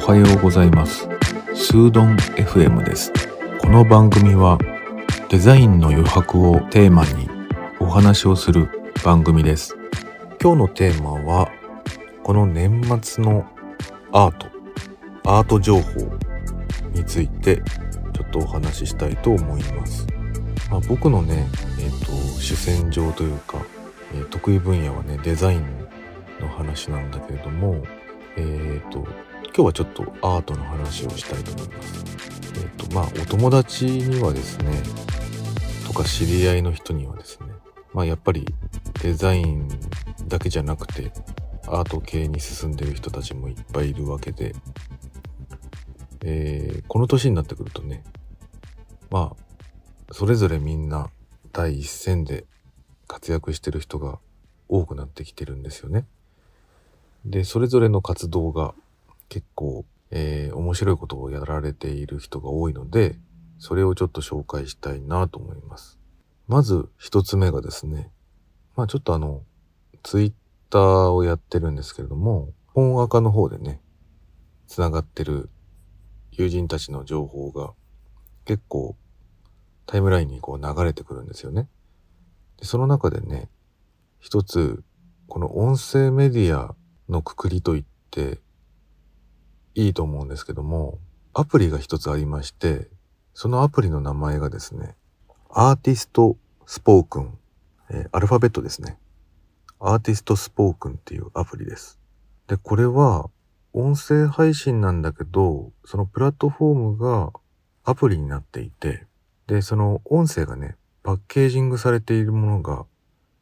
おはようございます。スードン FM です。この番組はデザインの余白をテーマにお話をする番組です。今日のテーマはこの年末のアートアート情報についてちょっとお話ししたいと思います、まあ、僕のねえっ、ー、と主戦場というか、えー、得意分野はねデザインの話なんだけれどもえっ、ー、と今日はちょっとアートの話をしたいと思います。えっ、ー、とまあお友達にはですねとか知り合いの人にはですねまあやっぱりデザインだけじゃなくてアート系に進んでる人たちもいっぱいいるわけで、えー、この年になってくるとねまあそれぞれみんな第一線で活躍してる人が多くなってきてるんですよね。で、それぞれの活動が結構、えー、面白いことをやられている人が多いので、それをちょっと紹介したいなと思います。まず一つ目がですね、まあちょっとあの、ツイッターをやってるんですけれども、本赤の方でね、つながってる友人たちの情報が結構タイムラインにこう流れてくるんですよね。でその中でね、一つ、この音声メディアのくくりと言っていいと思うんですけども、アプリが一つありまして、そのアプリの名前がですね、アーティストスポークン、えー、アルファベットですね。アーティストスポークンっていうアプリです。で、これは音声配信なんだけど、そのプラットフォームがアプリになっていて、で、その音声がね、パッケージングされているものが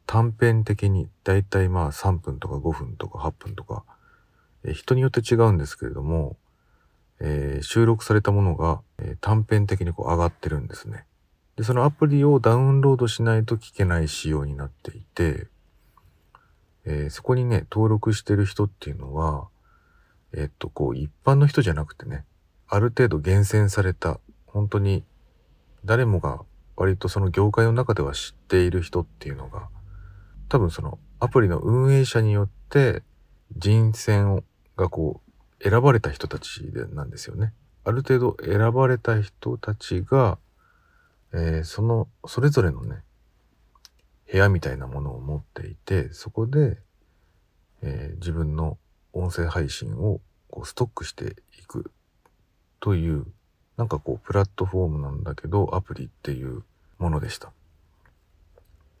短編的にだいたいまあ3分とか5分とか8分とか、え、人によって違うんですけれども、えー、収録されたものが、え、短編的にこう上がってるんですね。で、そのアプリをダウンロードしないと聞けない仕様になっていて、えそこにね、登録してる人っていうのは、えっと、こう、一般の人じゃなくてね、ある程度厳選された、本当に誰もが割とその業界の中では知っている人っていうのが、多分そのアプリの運営者によって人選がこう選ばれた人たちでなんですよね。ある程度選ばれた人たちが、えー、そのそれぞれのね部屋みたいなものを持っていてそこで、えー、自分の音声配信をこうストックしていくというなんかこうプラットフォームなんだけどアプリっていうものでした。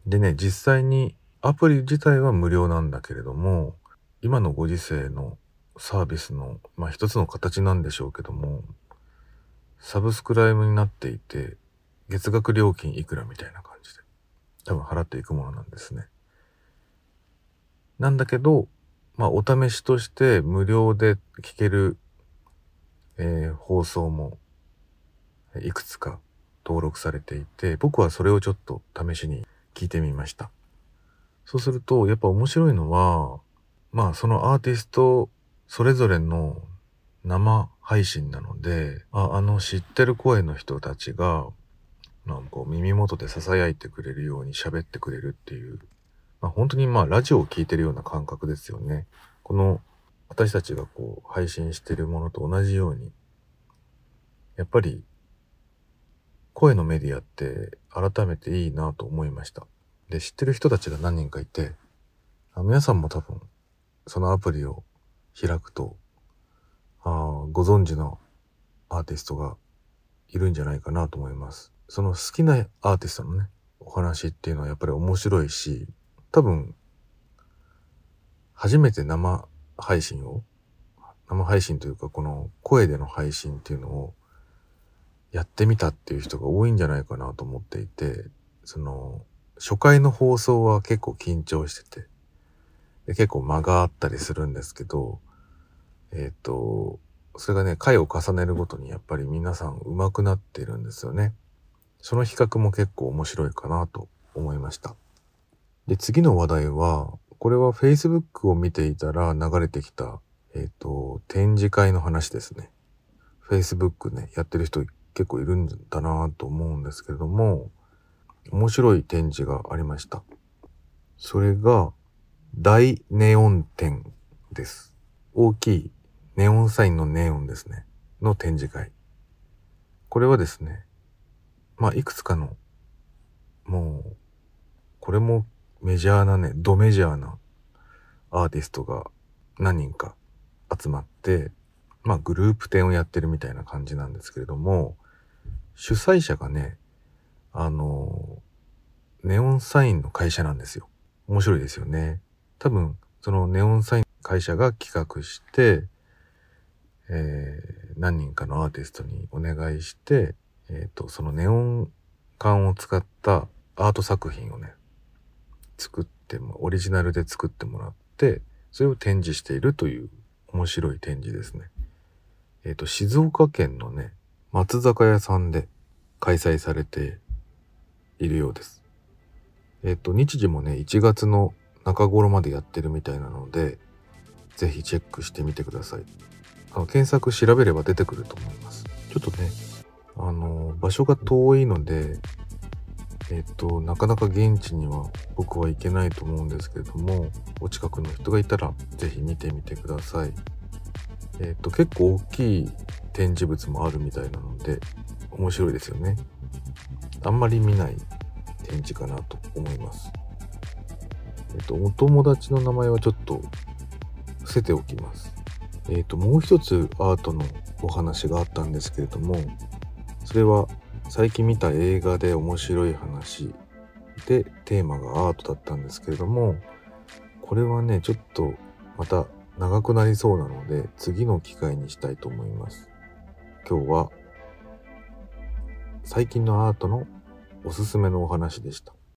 でね実際にアプリ自体は無料なんだけれども、今のご時世のサービスの、まあ一つの形なんでしょうけども、サブスクライブになっていて、月額料金いくらみたいな感じで、多分払っていくものなんですね。なんだけど、まあお試しとして無料で聞ける、えー、放送もいくつか登録されていて、僕はそれをちょっと試しに聞いてみました。そうすると、やっぱ面白いのは、まあそのアーティストそれぞれの生配信なので、ああの知ってる声の人たちが、なんか耳元で囁いてくれるように喋ってくれるっていう、まあ、本当にまあラジオを聴いてるような感覚ですよね。この私たちがこう配信してるものと同じように、やっぱり声のメディアって改めていいなと思いました。で、知ってる人たちが何人かいて、皆さんも多分、そのアプリを開くと、あご存知のアーティストがいるんじゃないかなと思います。その好きなアーティストのね、お話っていうのはやっぱり面白いし、多分、初めて生配信を、生配信というかこの声での配信っていうのをやってみたっていう人が多いんじゃないかなと思っていて、その、初回の放送は結構緊張してて、で結構間があったりするんですけど、えっ、ー、と、それがね、回を重ねるごとにやっぱり皆さん上手くなってるんですよね。その比較も結構面白いかなと思いました。で、次の話題は、これは Facebook を見ていたら流れてきた、えっ、ー、と、展示会の話ですね。Facebook ね、やってる人結構いるんだなと思うんですけれども、面白い展示がありました。それが大ネオン展です。大きいネオンサインのネオンですね。の展示会。これはですね、まあいくつかの、もう、これもメジャーなね、ドメジャーなアーティストが何人か集まって、まあグループ展をやってるみたいな感じなんですけれども、主催者がね、あの、ネオンサインの会社なんですよ。面白いですよね。多分、そのネオンサイン会社が企画して、えー、何人かのアーティストにお願いして、えっ、ー、と、そのネオン管を使ったアート作品をね、作っても、オリジナルで作ってもらって、それを展示しているという面白い展示ですね。えっ、ー、と、静岡県のね、松坂屋さんで開催されているようです。えっ、と、日時もね、1月の中頃までやってるみたいなので、ぜひチェックしてみてください。あの、検索調べれば出てくると思います。ちょっとね、あの、場所が遠いので、えっと、なかなか現地には僕は行けないと思うんですけれども、お近くの人がいたらぜひ見てみてください。えっと、結構大きい展示物もあるみたいなので、面白いですよね。あんまり見ない展示かなと思います。えっと、お友達の名前はちょっと伏せておきます。えっと、もう一つアートのお話があったんですけれども、それは最近見た映画で面白い話でテーマがアートだったんですけれどもこれはねちょっとまた長くなりそうなので次の機会にしたいと思います今日は最近のアートのおすすめのお話でした。